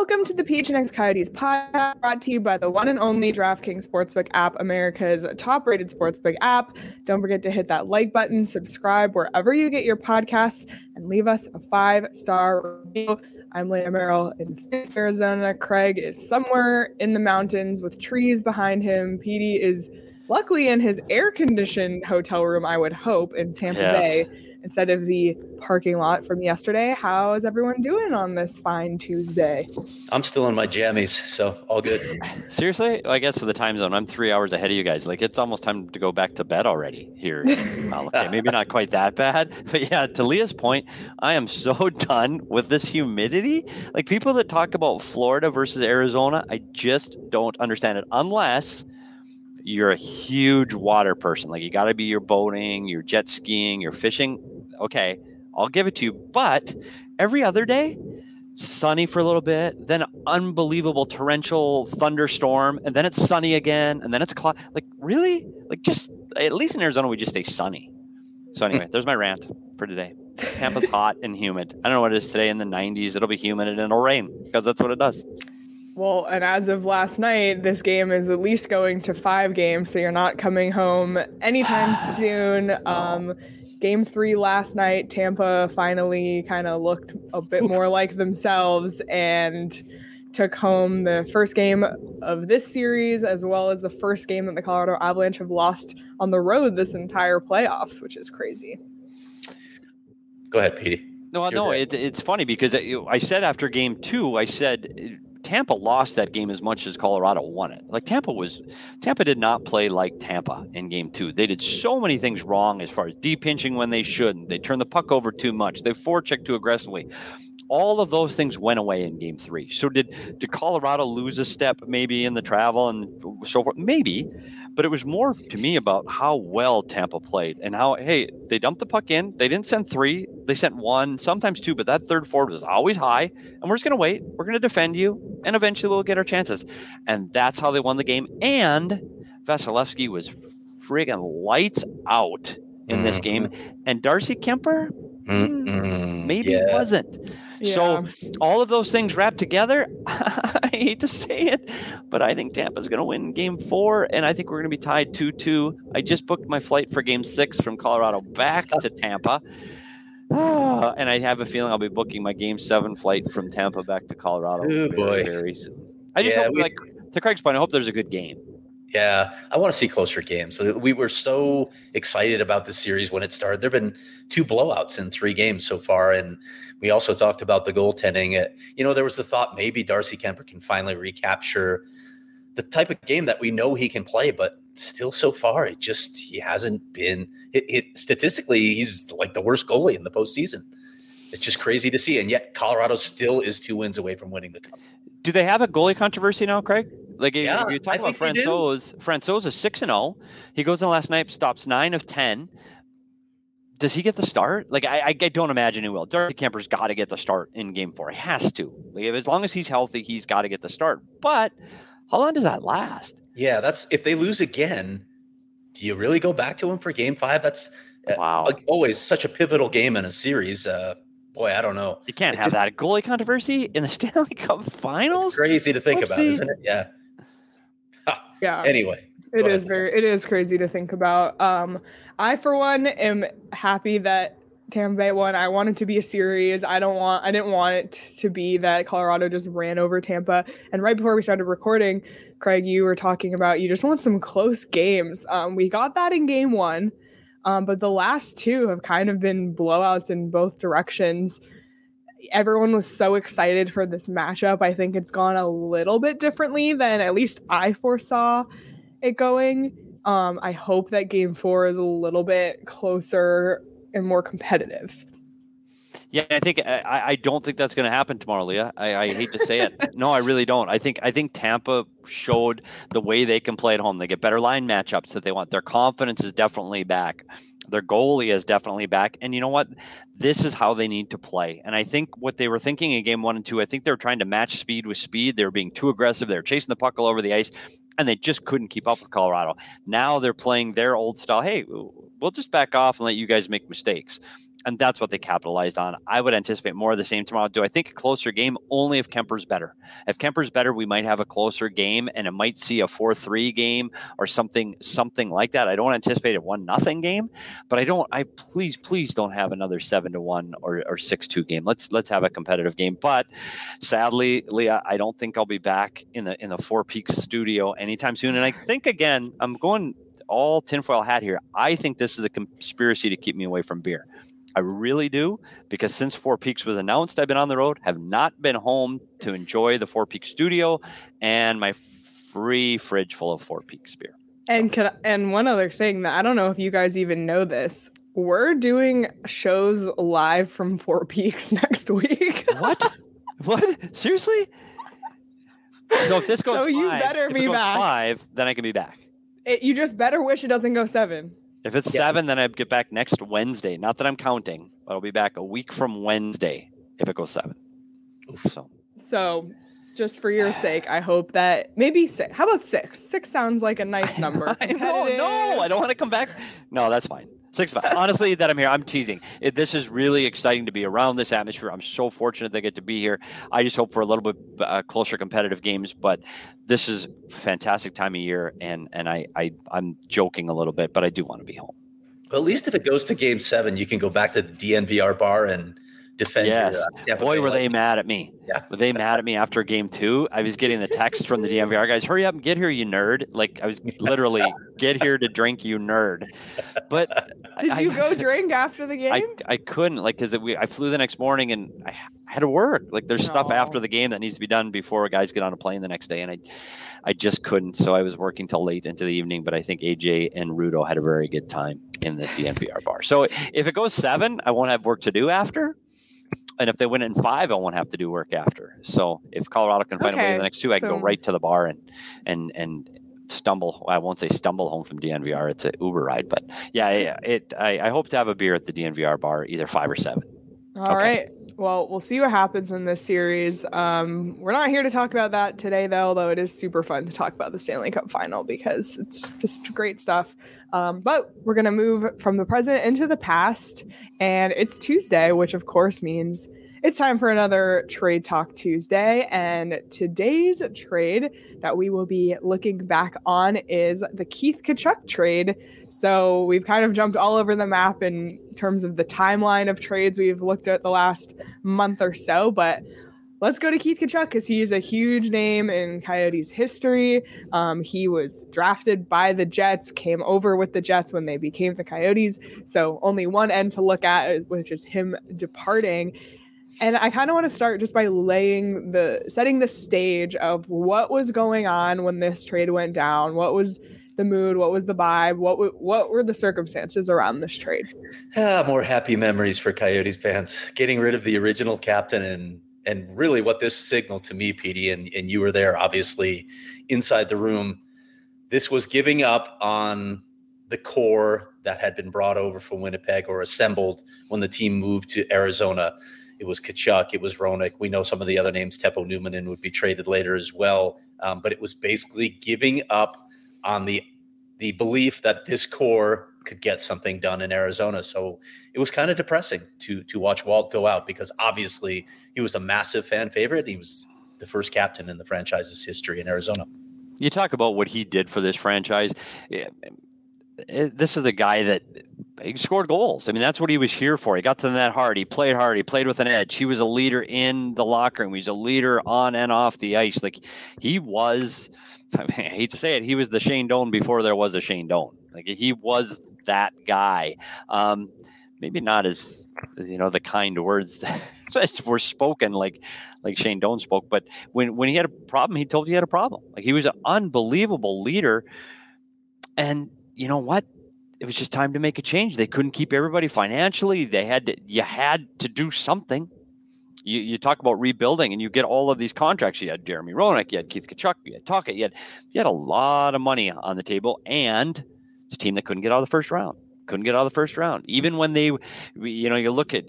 Welcome to the PHNX Coyotes podcast, brought to you by the one and only DraftKings Sportsbook app, America's top-rated sportsbook app. Don't forget to hit that like button, subscribe wherever you get your podcasts, and leave us a five-star review. I'm Leah Merrill in Phoenix, Arizona. Craig is somewhere in the mountains with trees behind him. PD is luckily in his air-conditioned hotel room, I would hope, in Tampa Yes. Bay instead of the parking lot from yesterday. How is everyone doing on this fine Tuesday? I'm still in my jammies, so all good. Seriously, I guess for the time zone, I'm three hours ahead of you guys. Like it's almost time to go back to bed already here. well, okay, maybe not quite that bad, but yeah. To Leah's point, I am so done with this humidity. Like people that talk about Florida versus Arizona, I just don't understand it unless you're a huge water person. Like you got to be your boating, your jet skiing, your fishing. Okay, I'll give it to you. But every other day, sunny for a little bit, then unbelievable torrential thunderstorm, and then it's sunny again, and then it's cloud. Like really, like just at least in Arizona we just stay sunny. So anyway, there's my rant for today. Tampa's hot and humid. I don't know what it is today in the 90s. It'll be humid and it'll rain because that's what it does. Well, and as of last night, this game is at least going to five games, so you're not coming home anytime soon. Um, game three last night, Tampa finally kind of looked a bit more like themselves and took home the first game of this series, as well as the first game that the Colorado Avalanche have lost on the road this entire playoffs, which is crazy. Go ahead, Petey. No, You're no, it, it's funny because I I said after game two, I said Tampa lost that game as much as Colorado won it. Like Tampa was, Tampa did not play like Tampa in game two. They did so many things wrong as far as deep pinching when they shouldn't. They turned the puck over too much. They forechecked too aggressively. All of those things went away in game three. So did did Colorado lose a step maybe in the travel and so forth? Maybe, but it was more to me about how well Tampa played and how hey they dumped the puck in. They didn't send three. They sent one, sometimes two, but that third forward was always high. And we're just going to wait. We're going to defend you, and eventually we'll get our chances. And that's how they won the game. And Vasilevskiy was friggin' lights out in this Mhm. game. And Darcy Kuemper Mm-mm. maybe yeah. wasn't. Yeah. So all of those things wrapped together, I hate to say it, but I think Tampa's going to win game four, and I think we're going to be tied 2 2. I just booked my flight for game six from Colorado back to Tampa. Ah, and I have a feeling I'll be booking my game seven flight from Tampa back to Colorado Oh, very, boy. very soon. I just Yeah, hope, we- like, to Craig's point, I hope there's a good game. Yeah, I want to see closer games. We were so excited about the series when it started. There have been two blowouts in three games so far, and we also talked about the goaltending. You know, there was the thought maybe Darcy Kuemper can finally recapture the type of game that we know he can play, but still, so far, it just he hasn't been. It, it statistically, he's like the worst goalie in the postseason. It's just crazy to see, and yet Colorado still is two wins away from winning the cup. Do they have a goalie controversy now, Craig? Like Yeah, if you talk I about think they do. Francouz, Francouz is six and zero. He goes in last night, stops nine of ten. Does he get the start? Like I, I don't imagine he will. Darcy Kuemper's got to get the start in Game Four. He has to. Like, as long as he's healthy, he's got to get the start. But how long does that last? Yeah, that's if they lose again, do you really go back to him for game five? That's uh, Wow, like, always such a pivotal game in a series. Uh, boy, I don't know. you can't it have just- that goalie controversy in the Stanley Cup Finals. It's crazy to think about, isn't it? Yeah. Ha, Yeah. Anyway, it is ahead. very it is crazy to think about. Um I for one am happy that Tampa Bay won. I want it to be a series. I don't want I didn't want it to be that Colorado just ran over Tampa. And right before we started recording, Craig, you were talking about you just want some close games. Um we got that in game 1. Um but the last two have kind of been blowouts in both directions. Everyone was so excited for this matchup. I think it's gone a little bit differently than at least I foresaw it going. Um, I hope that game four is a little bit closer and more competitive. Yeah, I think uh, I, I don't think that's going to happen tomorrow, Leah. I, I hate to say it. No, I really don't. I think I think Tampa showed the way they can play at home. They get better line matchups that they want. Their confidence is definitely back. Their goalie is definitely back. And you know what? This is how they need to play. And I think what they were thinking in game one and two, I think they were trying to match speed with speed. They were being too aggressive. They were chasing the puck all over the ice, and they just couldn't keep up with Colorado. Now they're playing their old style. Hey, we'll just back off and let you guys make mistakes and that's what they capitalized on. I would anticipate more of the same tomorrow. Do I think a closer game? Only if Kuemper's better. If Kuemper's better, we might have a closer game, and it might see a four-three game or something, something like that. I don't anticipate a one-nothing game, but I don't. I please, please don't have another seven to one or, or six-two game. Let's let's have a competitive game. But sadly, Leah, I don't think I'll be back in the in the Four Peaks studio anytime soon. And I think again, I'm going all tinfoil hat here. I think this is a conspiracy to keep me away from beer. I really do because since Four Peaks was announced, I've been on the road, have not been home to enjoy the Four Peaks studio and my free fridge full of Four Peaks beer. And can, and one other thing that I don't know if you guys even know this, we're doing shows live from Four Peaks next week. what? What? Seriously? So if this goes so you five, better be back. Five, then I can be back. It, you just better wish it doesn't go seven. If it's yeah. seven, then I'd get back next Wednesday. Not that I'm counting, but I'll be back a week from Wednesday if it goes seven. So, so just for your sake, I hope that maybe six. How about six? Six sounds like a nice number. I know, no, I don't want to come back. No, that's fine. Six five. Honestly, that I'm here. I'm teasing. It, this is really exciting to be around this atmosphere. I'm so fortunate they get to be here. I just hope for a little bit uh, closer competitive games, but this is fantastic time of year, and and I, I I'm joking a little bit, but I do want to be home. Well, at least if it goes to Game Seven, you can go back to the DNVR bar and defend. Yes. Your, uh, Boy, were they mad at me. Yeah. Were they mad at me after game two? I was getting the text from the DNVR guys, hurry up and get here, you nerd. Like I was literally, get here to drink, you nerd. But did I, you go drink after the game? I, I couldn't, like, because I flew the next morning and I had to work. Like there's no. stuff after the game that needs to be done before guys get on a plane the next day. And I, I just couldn't. So I was working till late into the evening, but I think AJ and Rudo had a very good time in the DNVR bar. So if it goes seven, I won't have work to do after and if they win it in five, I won't have to do work after. So if Colorado can find okay. a way in the next two, I can so, go right to the bar and and and stumble. I won't say stumble home from DNVR. It's an Uber ride, but yeah, it. I, I hope to have a beer at the DNVR bar, either five or seven. All okay. right. Well, we'll see what happens in this series. Um, we're not here to talk about that today, though, although it is super fun to talk about the Stanley Cup final because it's just great stuff. Um, but we're going to move from the present into the past. And it's Tuesday, which of course means it's time for another Trade Talk Tuesday. And today's trade that we will be looking back on is the Keith Tkachuk trade. So we've kind of jumped all over the map in terms of the timeline of trades we've looked at the last month or so. But let's go to Keith Tkachuk because he's a huge name in Coyotes history. Um, he was drafted by the Jets, came over with the Jets when they became the Coyotes. So only one end to look at, which is him departing. And I kind of want to start just by laying the setting the stage of what was going on when this trade went down. What was the mood? What was the vibe? What w- what were the circumstances around this trade? Ah, more happy memories for Coyotes fans. Getting rid of the original captain and and really what this signaled to me, Petey, and, and you were there obviously inside the room. This was giving up on the core that had been brought over from Winnipeg or assembled when the team moved to Arizona. It was Tkachuk, it was Roenick. We know some of the other names, Teppo Numminen would be traded later as well. Um, but it was basically giving up on the the belief that this core could get something done in Arizona. So it was kind of depressing to to watch Walt go out because obviously he was a massive fan favorite. He was the first captain in the franchise's history in Arizona. You talk about what he did for this franchise. This is a guy that he scored goals. I mean, that's what he was here for. He got to the net hard. He played hard. He played with an edge. He was a leader in the locker room. He's a leader on and off the ice. Like he was. I, mean, I hate to say it, he was the Shane Doan before there was a Shane Doan. Like he was that guy. Um, maybe not as you know the kind words that, that were spoken like like Shane Doan spoke, but when when he had a problem, he told you he had a problem. Like he was an unbelievable leader, and you know what? It was just time to make a change. They couldn't keep everybody financially. They had to. You had to do something. You, you talk about rebuilding, and you get all of these contracts. You had Jeremy Roenick, you had Keith Tkachuk, you had Tocchet, you had you had a lot of money on the table, and a team that couldn't get out of the first round. Couldn't get out of the first round. Even when they, you know, you look at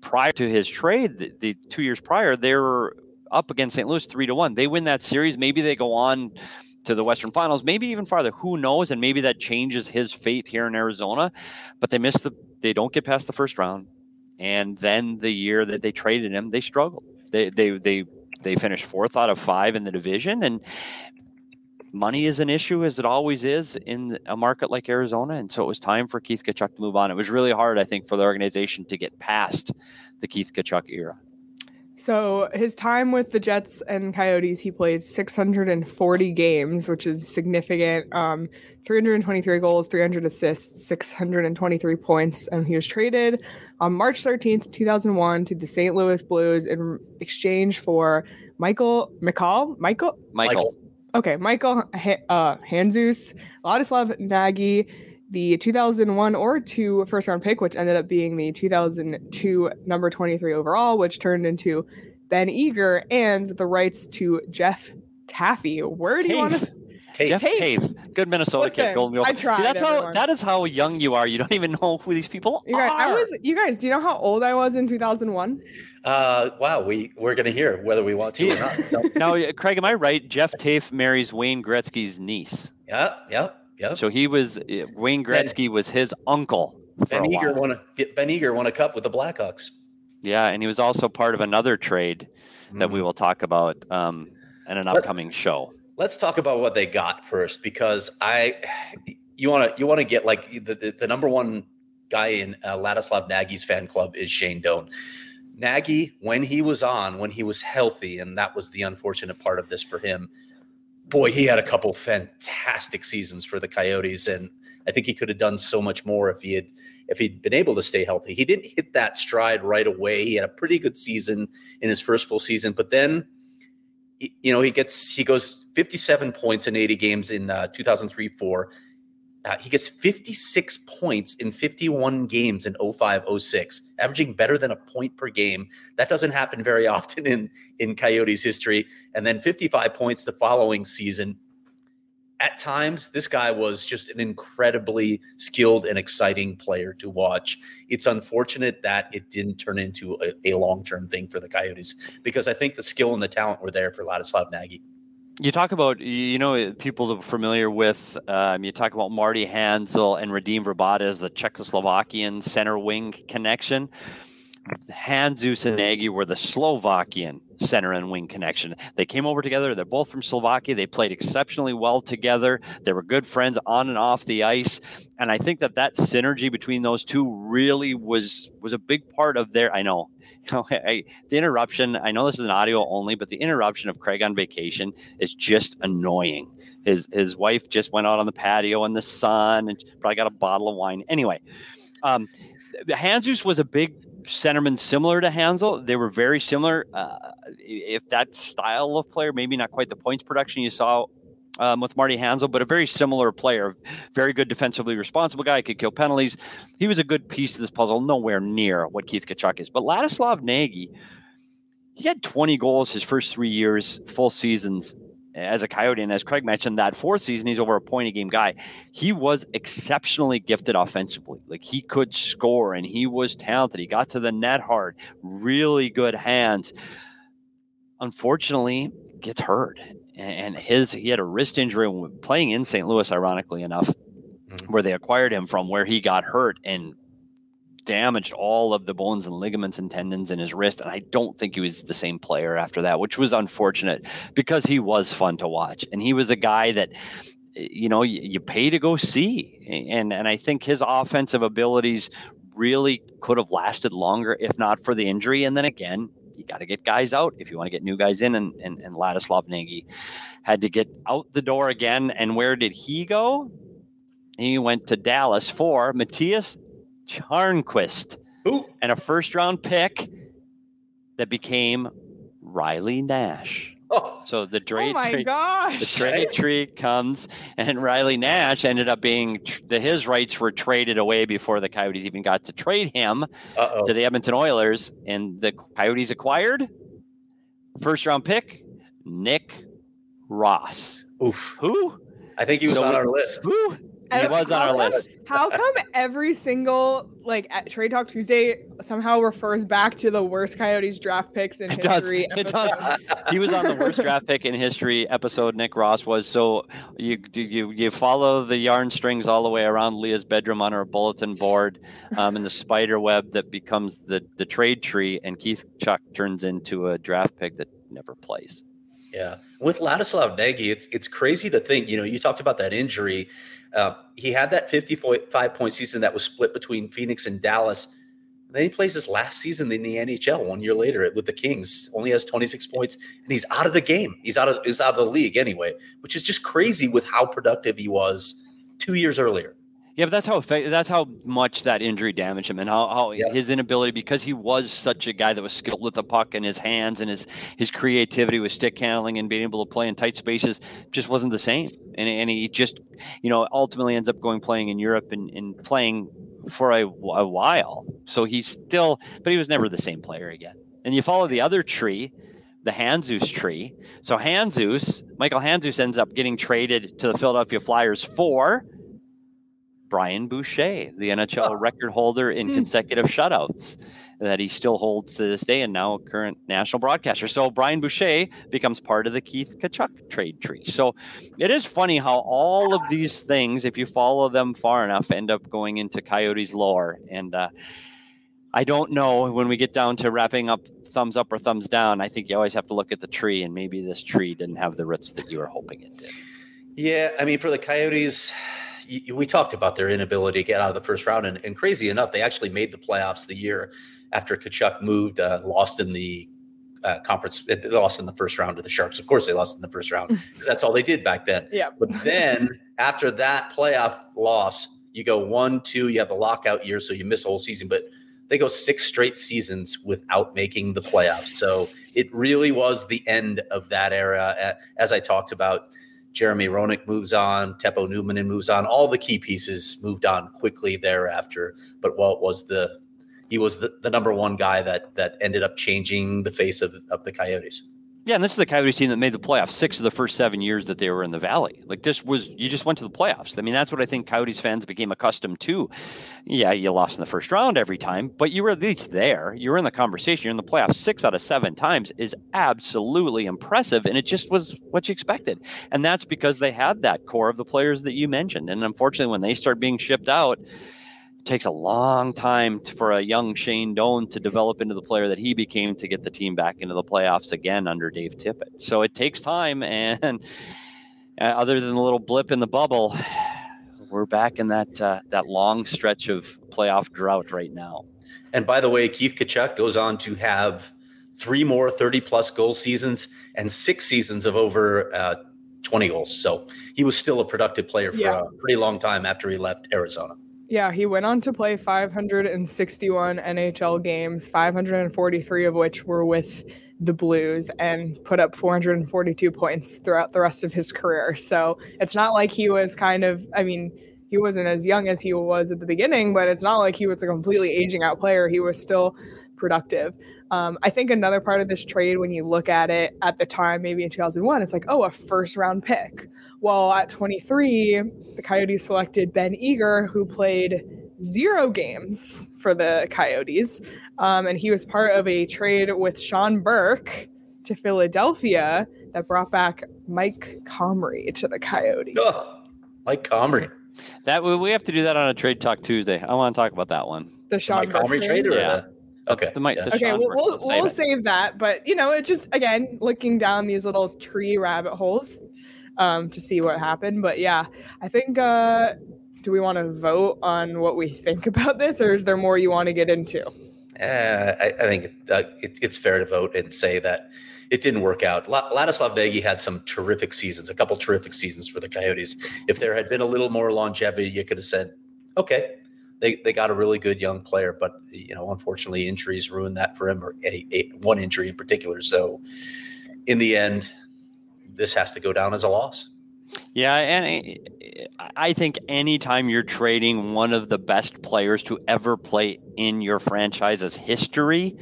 prior to his trade, the, the two years prior, they were up against St. Louis three to one. They win that series. Maybe they go on to the Western Finals, maybe even farther. Who knows? And maybe that changes his fate here in Arizona. But they missed the. They don't get past the first round, and then the year that they traded him, they struggled. They they they they finished fourth out of five in the division, and money is an issue as it always is in a market like Arizona. And so it was time for Keith Tkachuk to move on. It was really hard, I think, for the organization to get past the Keith Tkachuk era. So his time with the Jets and Coyotes, he played 640 games, which is significant. Um, 323 goals, 300 assists, 623 points, and he was traded on March 13th, 2001, to the St. Louis Blues in exchange for Michael McCall. Michael. Michael. Okay, Michael uh, Handzus, Ladislav Nagy, the 2001 or 2 first round pick, which ended up being the 2002 number 23 overall, which turned into Ben Eager, and the rights to Jeff Taffy. Where do you want to? Jeff Taffe. Good Minnesota Listen, kid. Golden I tried. See, that's everyone. how that is how young you are. You don't even know who these people You guys, are. I was. You guys, do you know how old I was in 2001? Uh, wow, we we're going to hear whether we want to or not. No. now, Craig, am I right? Jeff Taffe marries Wayne Gretzky's niece. Yep. yeah, yeah. So he was uh, Wayne Gretzky was his uncle. Ben Eager won a Ben Eager won a cup with the Blackhawks. Yeah, and he was also part of another trade that we Mhm. will talk about um, in an Let- upcoming show. Let's talk about what they got first, because I, you want to you want to get like the, the the number one guy in uh, Ladislav Nagy's fan club is Shane Doan. Nagy, when he was on, when he was healthy, and that was the unfortunate part of this for him. Boy, he had a couple fantastic seasons for the Coyotes, and I think he could have done so much more if he had if he'd been able to stay healthy. He didn't hit that stride right away. He had a pretty good season in his first full season, but then you know he gets he goes 57 points in 80 games in uh, 2003 4 uh, he gets 56 points in 51 games in 05 06 averaging better than a point per game. That doesn't happen very often in in coyotes history. And then 55 points the following season. At times this guy was just an incredibly skilled and exciting player to watch. It's unfortunate that it didn't turn into a, a long-term thing for the coyotes because i think the skill and the talent were there for ladislav nagy You talk about you know people that are familiar with. Um, you talk about Marty Hanzal and Radim Vrbata as the Czechoslovakian center wing connection. Handzus and Nagy were the Slovakian center and wing connection. They came over together. They're both from Slovakia. They played exceptionally well together. They were good friends on and off the ice. And I think that that synergy between those two really was was a big part of their. I know, know, I, the interruption. I know this is an audio only, but the interruption of Craig on vacation is just annoying. His his wife just went out on the patio in the sun and probably got a bottle of wine. Anyway, um, the Handzus was a big centerman similar to Hanzal. They were very similar. Uh, if that style of player, maybe not quite the points production you saw um, with Marty Hanzal, but a very similar player. Very good defensively responsible guy, could kill penalties. He was a good piece of this puzzle, nowhere near what Keith Tkachuk is. But Ladislav Nagy, he had 20 goals his first three years, full seasons as a Coyote. And as Craig mentioned, that fourth season, he's over a point a game guy. He was exceptionally gifted offensively. Like he could score and he was talented. He got to the net hard, really good hands. Unfortunately, gets hurt. And his he had a wrist injury playing in St. Louis, ironically enough, Mhm. where they acquired him from, where he got hurt and damaged all of the bones and ligaments and tendons in his wrist. And I don't think he was the same player after that, which was unfortunate because he was fun to watch. And he was a guy that, you know, you, you pay to go see. And, and I think his offensive abilities really could have lasted longer if not for the injury. And then again, you got to get guys out if you want to get new guys in. And, and, and Ladislav Nagy had to get out the door again. And where did he go? He went to Dallas for Mathias Tjarnqvist Who? and a first round pick that became Riley Nash. Oh, So the Oh trade, my trade- the trade tree comes, and Riley Nash ended up being the his rights were traded away before the Coyotes even got to trade him uh-oh. to the Edmonton Oilers, and the Coyotes acquired first round pick Nick Ross. Oof. Who? I think he was So on we- our list. Who? He was on our list. How come every single like at Trade Talk Tuesday somehow refers back to the worst Coyotes draft picks in It does. history? It does. he was on the worst draft pick in history episode. Nick Ross was. So you you you follow the yarn strings all the way around Leah's bedroom on her bulletin board, um, and the spider web that becomes the the trade tree, and Keith Tkachuk turns into a draft pick that never plays. Yeah, with Ladislav Nagy, it's it's crazy to think. You know, you talked about that injury. Uh, he had that 55 point season that was split between Phoenix and Dallas. Then he plays his last season in the NHL one year later with the Kings. Only has 26 points, and he's out of the game. He's out of he's out of the league anyway, which is just crazy with how productive he was two years earlier. Yeah, but that's how that's how much that injury damaged him, and how, how Yeah. his inability because he was such a guy that was skilled with the puck and his hands and his his creativity with stick handling and being able to play in tight spaces just wasn't the same, and and he just you know ultimately ends up going playing in Europe and, and playing for a, a while. So he's still, but he was never the same player again. And you follow the other tree, the Handzus tree. So Handzus, Michael Handzus ends up getting traded to the Philadelphia Flyers for Brian Boucher, the NHL Oh. record holder in Hmm. consecutive shutouts that he still holds to this day and now a current national broadcaster. So Brian Boucher becomes part of the Keith Tkachuk trade tree. So it is funny how all of these things, if you follow them far enough, end up going into Coyotes lore. And uh, I don't know when we get down to wrapping up thumbs up or thumbs down. I think you always have to look at the tree, and maybe this tree didn't have the roots that you were hoping it did. Yeah, I mean, for the Coyotes, we talked about their inability to get out of the first round, and, and crazy enough, they actually made the playoffs the year after Tkachuk moved, uh, lost in the uh, conference, they lost in the first round to the Sharks. Of course, they lost in the first round because that's all they did back then. Yeah. But then after that playoff loss, you go one, two, you have the lockout year, so you miss a whole season, but they go six straight seasons without making the playoffs. So it really was the end of that era. As I talked about, Jeremy Roenick moves on, Teppo Numminen moves on. All the key pieces moved on quickly thereafter. But Walt was the he was the, the number one guy that that ended up changing the face of, of the Coyotes. Yeah, and this is the Coyotes team that made the playoffs six of the first seven years that they were in the Valley. Like this was, you just went to the playoffs. I mean, that's what I think Coyotes fans became accustomed to. Yeah, you lost in the first round every time, but you were at least there. You were in the conversation. You're in the playoffs six out of seven times is absolutely impressive, and it just was what you expected. And that's because they had that core of the players that you mentioned. And unfortunately, when they start being shipped out, it takes a long time to, for a young Shane Doan to develop into the player that he became to get the team back into the playoffs again under Dave Tippett. So it takes time, and uh, other than the little blip in the bubble, we're back in that uh, that long stretch of playoff drought right now. And by the way, Keith Tkachuk goes on to have three more 30 plus goal seasons and six seasons of over uh, 20 goals. So he was still a productive player for Yeah. a pretty long time after he left Arizona. Yeah, he went on to play 561 NHL games, 543 of which were with the Blues, and put up 442 points throughout the rest of his career. So it's not like he was kind of, I mean, he wasn't as young as he was at the beginning, but it's not like he was a completely aging out player. He was still productive. Um, I think another part of this trade, when you look at it at the time, maybe in 2001, it's like, oh, a first round pick. Well, at 23, the Coyotes selected Ben Eager, who played zero games for the Coyotes. Um, and he was part of a trade with Sean Burke to Philadelphia that brought back Mike Comrie to the Coyotes. Oh, Mike Comrie. That we we have to do that on a trade talk Tuesday. I want to talk about that one. The Sean Mike Burke Comrie trade? trade or Yeah. the- okay. The Mike- yeah. the Okay, Sean we'll, we'll, save we'll save that. But, you know, it's just, again, looking down these little tree rabbit holes um, to see what happened. But yeah, I think, uh, do we want to vote on what we think about this, or is there more you want to get into? Uh, I, I think uh, it, it's fair to vote and say that it didn't work out. La- Ladislav Nagy had some terrific seasons, a couple terrific seasons for the Coyotes. If there had been a little more longevity, you could have said, okay, they, they got a really good young player. But, you know, unfortunately, injuries ruined that for him, or a, a, one injury in particular. So in the end, this has to go down as a loss. Yeah, and eh, I- I think anytime you're trading one of the best players to ever play in your franchise's history,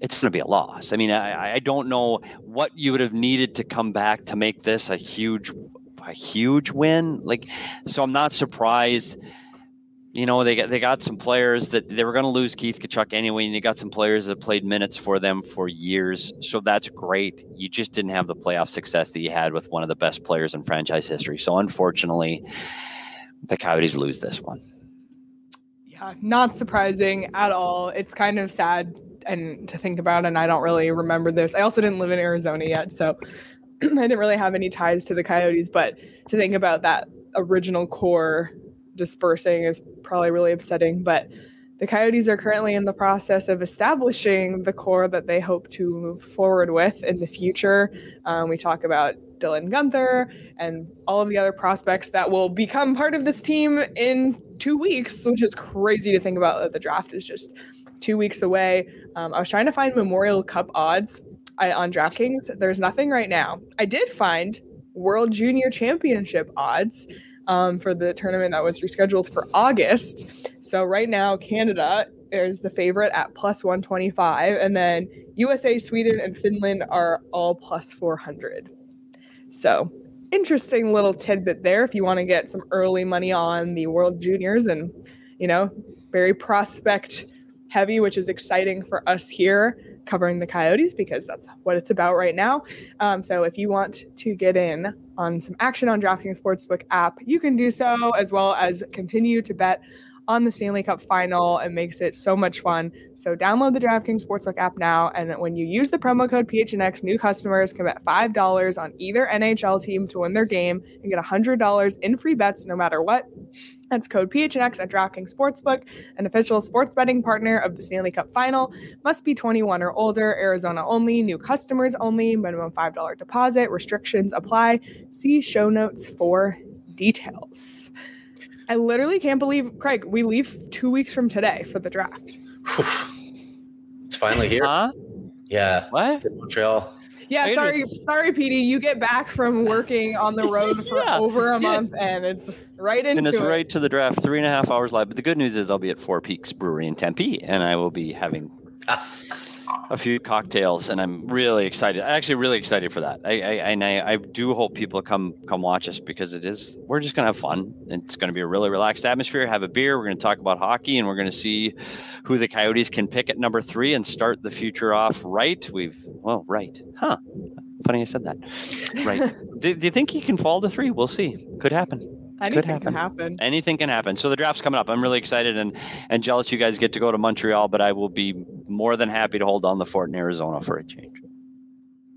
it's going to be a loss. I mean, I, I don't know what you would have needed to come back to make this a huge a huge win. Like, so I'm not surprised. You know, they got they got some players that they were going to lose Keith Tkachuk anyway, and they got some players that played minutes for them for years. So that's great. You just didn't have the playoff success that you had with one of the best players in franchise history. So unfortunately, the Coyotes lose this one. Yeah, not surprising at all. It's kind of sad and to think about, and I don't really remember this. I also didn't live in Arizona yet, so I didn't really have any ties to the Coyotes. But to think about that original core dispersing is probably really upsetting. But the Coyotes are currently in the process of establishing the core that they hope to move forward with in the future. Um, we talk about Dylan Guenther and all of the other prospects that will become part of this team in two weeks, which is crazy to think about that the draft is just two weeks away. Um, I was trying to find Memorial Cup odds on DraftKings. There's nothing right now. I did find World Junior Championship odds um, for the tournament that was rescheduled for August. So right now, Canada is the favorite at plus 125, and then USA, Sweden, and Finland are all plus 400. So interesting little tidbit there if you want to get some early money on the World Juniors and, you know, very prospect heavy, which is exciting for us here covering the Coyotes because that's what it's about right now. Um, so if you want to get in on some action on DraftKings Sportsbook app, you can do so as well as continue to bet on the Stanley Cup final. It makes it so much fun. So download the DraftKings Sportsbook app now, and when you use the promo code PHNX, new customers can bet five dollars on either NHL team to win their game and get hundred dollars in free bets no matter what. That's code PHNX at DraftKings Sportsbook, an official sports betting partner of the Stanley Cup Final. Must be 21 or older, Arizona only, new customers only, minimum $5 deposit. Restrictions apply. See show notes for details. I literally can't believe, Craig, we leave two weeks from today for the draft. It's finally here. Huh? Yeah. What? Montreal. Yeah, I sorry, sorry, PD. You get back from working on the road for Yeah, over a yeah. month, and it's right into and it's it. right to the draft, three and a half hours live. But the good news is I'll be at Four Peaks Brewery in Tempe, and I will be having ah. A few cocktails, and I'm really excited. I Actually, really excited for that. I, I and I, I do hope people come come watch us because it is. We're just gonna have fun. It's gonna be a really relaxed atmosphere. Have a beer. We're gonna talk about hockey, and we're gonna see who the Coyotes can pick at number three and start the future off right. We've well, right, huh? Funny I said that. Right. do, do you think he can fall to three? We'll see. Could happen Anything happen. can happen. anything can happen. So the draft's coming up. I'm really excited and and jealous you guys get to go to Montreal, but I will be more than happy to hold down the fort in Arizona for a change.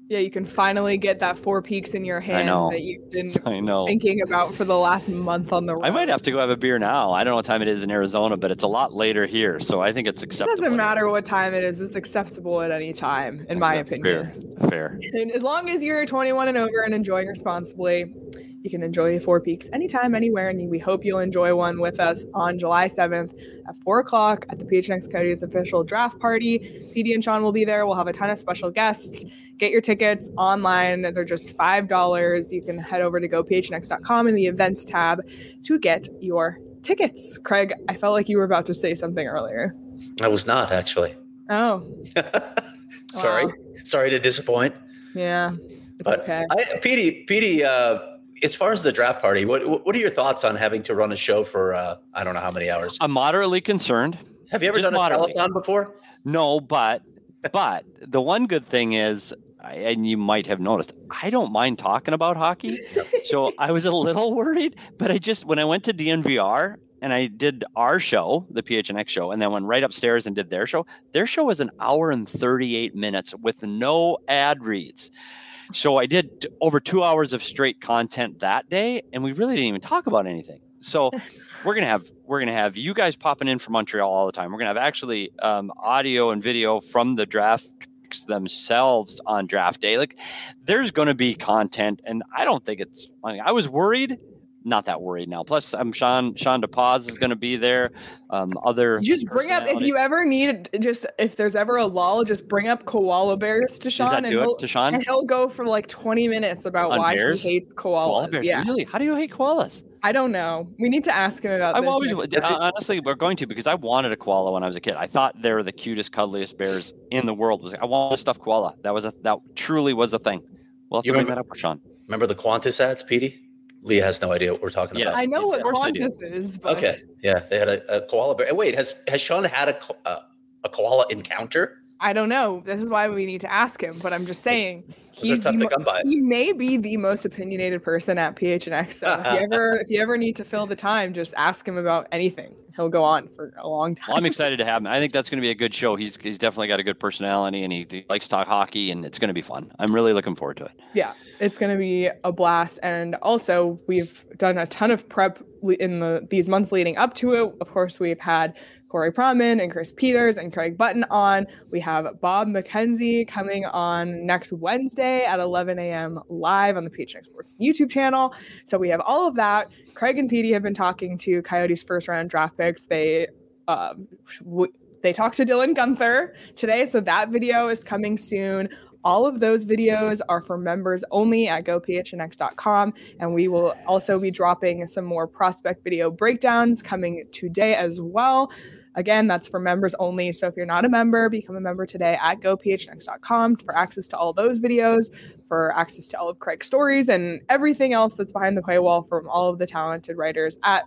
Yeah, you can finally get that four peaks in your hand that you've been I know. thinking about for the last month on the road. I might have to go have a beer now. I don't know what time it is in Arizona, but it's a lot later here, so I think it's It acceptable. doesn't matter what time it is. It's acceptable at any time, in my opinion. Fair, fair. And as long as you're 21 and over and enjoying responsibly, you can enjoy Four Peaks anytime, anywhere. And we hope you'll enjoy one with us on July 7th at 4 o'clock at the PHNX Coyotes official draft party. PD and Sean will be there. We'll have a ton of special guests. Get your tickets online. They're just $5. You can head over to gophnx.com in the events tab to get your tickets. Craig, I felt like you were about to say something earlier. I was not actually. Oh, Sorry. Wow. Sorry to disappoint. yeah. It's But okay. I, Petey, Petey, uh, as far as the draft party, what what are your thoughts on having to run a show for uh, I don't know how many hours? I'm moderately concerned. Have you ever just done a moderately. telethon before? No, but but the one good thing is, and you might have noticed, I don't mind talking about hockey. So I was a little worried, but I just when I went to DNVR and I did our show, the PHNX show, and then went right upstairs and did their show. Their show was an hour and 38 minutes with no ad reads. So I did over two hours of straight content that day, and we really didn't even talk about anything. So we're gonna have we're gonna have you guys popping in from Montreal all the time. We're gonna have actually um, audio and video from the draft picks themselves on draft day. Like there's gonna be content, and I don't think it's. I, mean, I was worried, not that worried now. Plus, I'm Sean Sean DePaz is gonna be there. Um, other just bring up if you ever need just if there's ever a lull, just bring up koala bears to Sean and he'll, to Sean? and he'll go for like 20 minutes about On why bears? he hates Koala koalas. bears, Yeah. really? How do you hate koalas? I don't know. We need to ask him about I've this. always next Does honestly we're going to because I wanted a koala when I was a kid. I thought they were the cutest, cuddliest bears in the world. Was I wanted a stuffed koala. That was a that truly was a thing. We'll have to You bring that up with Sean. Remember the Qantas ads, Petey? Leah has no idea what we're talking Yes. about. I know what course I do. Qantas is, but Okay, yeah, they had a, a koala bear. Wait, has has Sean had a ko- uh, a koala encounter? I don't know. This is why we need to ask him. But I'm just saying Those he's tough to mo- come by. he may be the most opinionated person at PHNX. So if you ever if you ever need to fill the time, just ask him about anything. He'll go on for a long time. Well, I'm excited to have him. I think that's going to be a good show. He's he's definitely got a good personality, and he, he likes to talk hockey, and it's going to be fun. I'm really looking forward to it. yeah, it's going to be a blast. And also, we've done a ton of prep in the these months leading up to it. Of course, we've had Corey Pronman and Chris Peters and Craig Button on. We have Bob McKenzie coming on next Wednesday at 11 a.m. live on the PHNX Sports YouTube channel. So we have all of that. Craig and Petey have been talking to Coyotes first round draft picks. They um, w- they talked to Dylan Guenther today, so that video is coming soon. All of those videos are for members only at gophnx.com. And we will also be dropping some more prospect video breakdowns coming today as well. Again, that's for members only. So if you're not a member, become a member today at gophnx.com for access to all those videos, for access to all of Craig's stories, and everything else that's behind the paywall from all of the talented writers at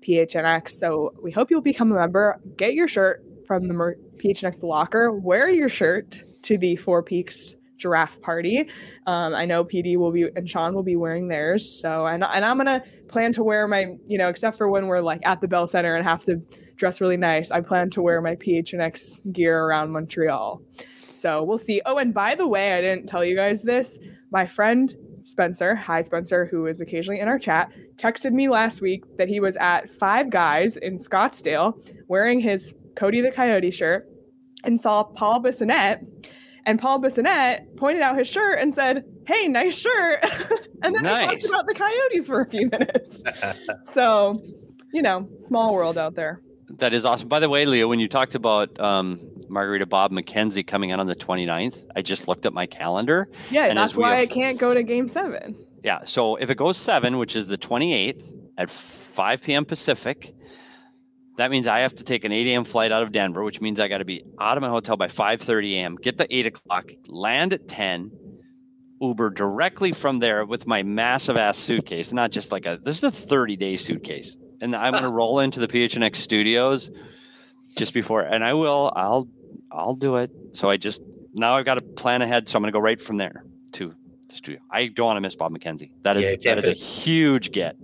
PHNX. So we hope you'll become a member. Get your shirt from the PHNX locker. Wear your shirt to the Four Peaks giraffe party. Um, I know PD will be and Sean will be wearing theirs. So and and I'm gonna plan to wear my you know except for when we're like at the Bell Center and have to dress really nice. I plan to wear my PHNX gear around Montreal. So we'll see. Oh, and by the way, I didn't tell you guys this. My friend Spencer, hi Spencer, who is occasionally in our chat, texted me last week that he was at Five Guys in Scottsdale wearing his Cody the Coyote shirt and saw Paul Bissonnette. And Paul Bissonnette pointed out his shirt and said, Hey, nice shirt. and then they Nice. talked about the Coyotes for a few minutes. so, you know, small world out there. That is awesome. By the way, Leo, when you talked about um, Margarita Bob McKenzie coming out on the 29th, I just looked at my calendar. Yeah, And that's why I can't go to game seven. Yeah. So if it goes seven, which is the 28th at 5 p.m. Pacific, that means I have to take an 8 a.m. flight out of Denver, which means I got to be out of my hotel by 5:30 a.m. Get the 8 o'clock, land at 10, Uber directly from there with my massive ass suitcase. Not just like a this is a 30 day suitcase, and I'm gonna roll into the PHNX studios just before, and I will. I'll I'll do it. So I just now I've got to plan ahead. So I'm gonna go right from there to the studio. I don't want to miss Bob McKenzie. That is Yeah, that is a huge get.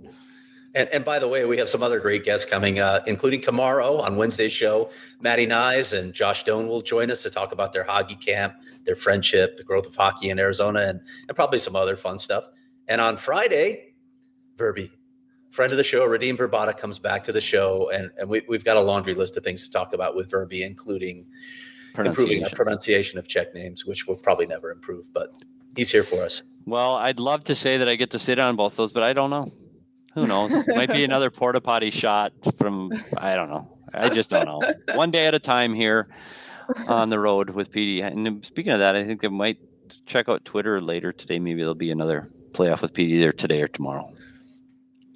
And, and by the way, we have some other great guests coming, uh, including tomorrow on Wednesday's show. Maddie Knies and Josh Doan will join us to talk about their hockey camp, their friendship, the growth of hockey in Arizona, and, and probably some other fun stuff. And on Friday, Verby, friend of the show, Radim Vrbata, comes back to the show. And, and we, we've got a laundry list of things to talk about with Verby, including improving our Pronunciation. pronunciation of Czech names, which will probably never improve, but he's here for us. Well, I'd love to say that I get to sit on both those, but I don't know. Who knows? Might be another porta potty shot from I don't know. I just don't know. One day at a time here on the road with PD. And speaking of that, I think I might check out Twitter later today. Maybe there'll be another playoff with PD there today or tomorrow.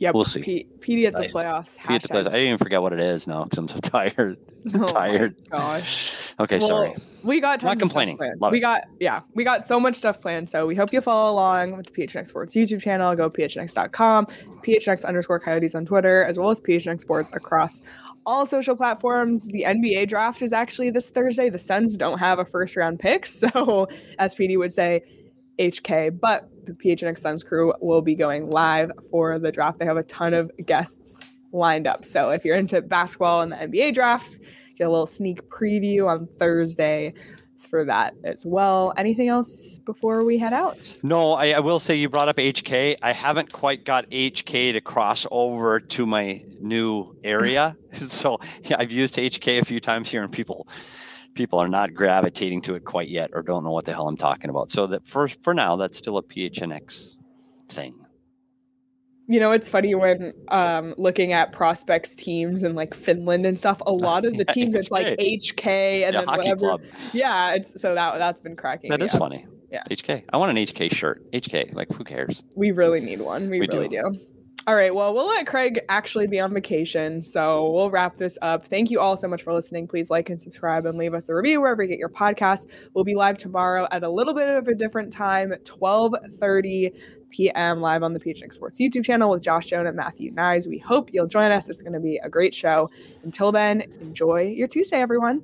Yep. We'll see. P- PD at Nice. the playoffs. PD at the playoffs. I didn't even forget what it is now because I'm so tired. Oh tired. Gosh. Okay, Well, sorry. We got Not complaining. we it. got yeah, we got so much stuff planned. So we hope you follow along with the PHNX Sports YouTube channel. Go phnx.com, PHNX underscore coyotes on Twitter, as well as PHNX Sports across all social platforms. The NBA draft is actually this Thursday. The Suns don't have a first round pick, so as PD would say, HK. But the PHNX Suns crew will be going live for the draft. They have a ton of guests lined up. So if you're into basketball and the NBA draft, get a little sneak preview on Thursday for that as well. Anything else before we head out? No, I, I will say you brought up HK. I haven't quite got HK to cross over to my new area. so yeah, I've used HK a few times here, and people people are not gravitating to it quite yet, or don't know what the hell I'm talking about. So that for for now, that's still a PHNX thing. You know, it's funny when um, looking at prospects teams in like Finland and stuff. A lot of the teams, it's like HK and yeah, then whatever. club. Yeah, it's so that that's been cracking. That is up. funny. Yeah. HK. I want an HK shirt. HK. Like who cares? We really need one. We, We really do. All right. Well, we'll let Craig actually be on vacation. So we'll wrap this up. Thank you all so much for listening. Please like and subscribe and leave us a review wherever you get your podcast. We'll be live tomorrow at a little bit of a different time, 12 30 p.m. live on the PHNX Sports YouTube channel with Josh Jones and Matthew Knies. We hope you'll join us. It's going to be a great show. Until then, enjoy your Tuesday, everyone.